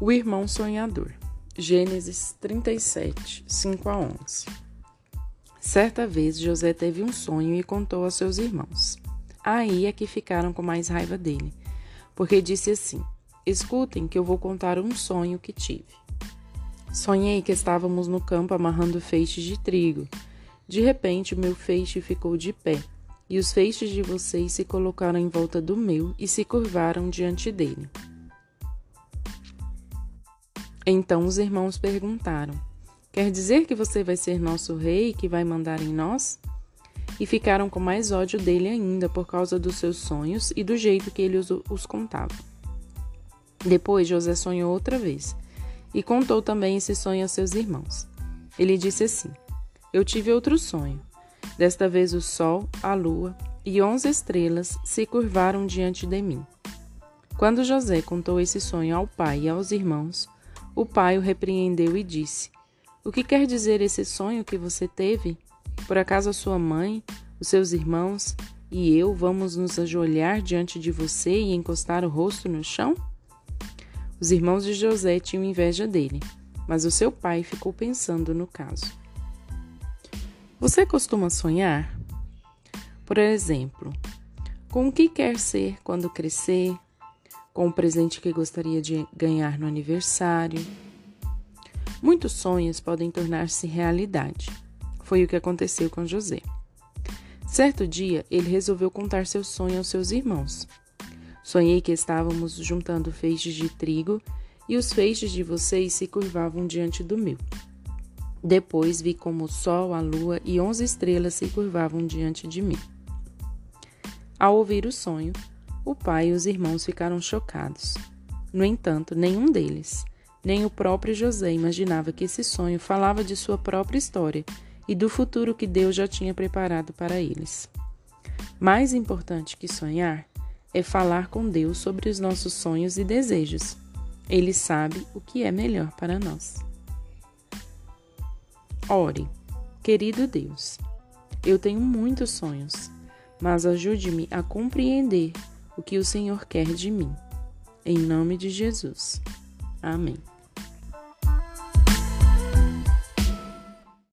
O irmão sonhador. Gênesis 37, 5 a 11. Certa vez José teve um sonho e contou a seus irmãos. Aí é que ficaram com mais raiva dele, porque disse assim: Escutem que eu vou contar um sonho que tive. Sonhei que estávamos no campo amarrando feixes de trigo. De repente, o meu feixe ficou de pé, e os feixes de vocês se colocaram em volta do meu e se curvaram diante dele. Então os irmãos perguntaram: Quer dizer que você vai ser nosso rei e que vai mandar em nós? E ficaram com mais ódio dele ainda por causa dos seus sonhos e do jeito que ele os, os contava. Depois José sonhou outra vez e contou também esse sonho a seus irmãos. Ele disse assim: Eu tive outro sonho. Desta vez o sol, a lua e onze estrelas se curvaram diante de mim. Quando José contou esse sonho ao pai e aos irmãos, o pai o repreendeu e disse: O que quer dizer esse sonho que você teve? Por acaso a sua mãe, os seus irmãos e eu vamos nos ajoelhar diante de você e encostar o rosto no chão? Os irmãos de José tinham inveja dele, mas o seu pai ficou pensando no caso. Você costuma sonhar? Por exemplo, com o que quer ser quando crescer? Com o presente que gostaria de ganhar no aniversário. Muitos sonhos podem tornar-se realidade. Foi o que aconteceu com José. Certo dia, ele resolveu contar seu sonho aos seus irmãos. Sonhei que estávamos juntando feixes de trigo e os feixes de vocês se curvavam diante do meu. Depois vi como o sol, a lua e onze estrelas se curvavam diante de mim. Ao ouvir o sonho, o pai e os irmãos ficaram chocados. No entanto, nenhum deles, nem o próprio José, imaginava que esse sonho falava de sua própria história e do futuro que Deus já tinha preparado para eles. Mais importante que sonhar é falar com Deus sobre os nossos sonhos e desejos. Ele sabe o que é melhor para nós. Ore, querido Deus, eu tenho muitos sonhos, mas ajude-me a compreender o que o Senhor quer de mim. Em nome de Jesus. Amém.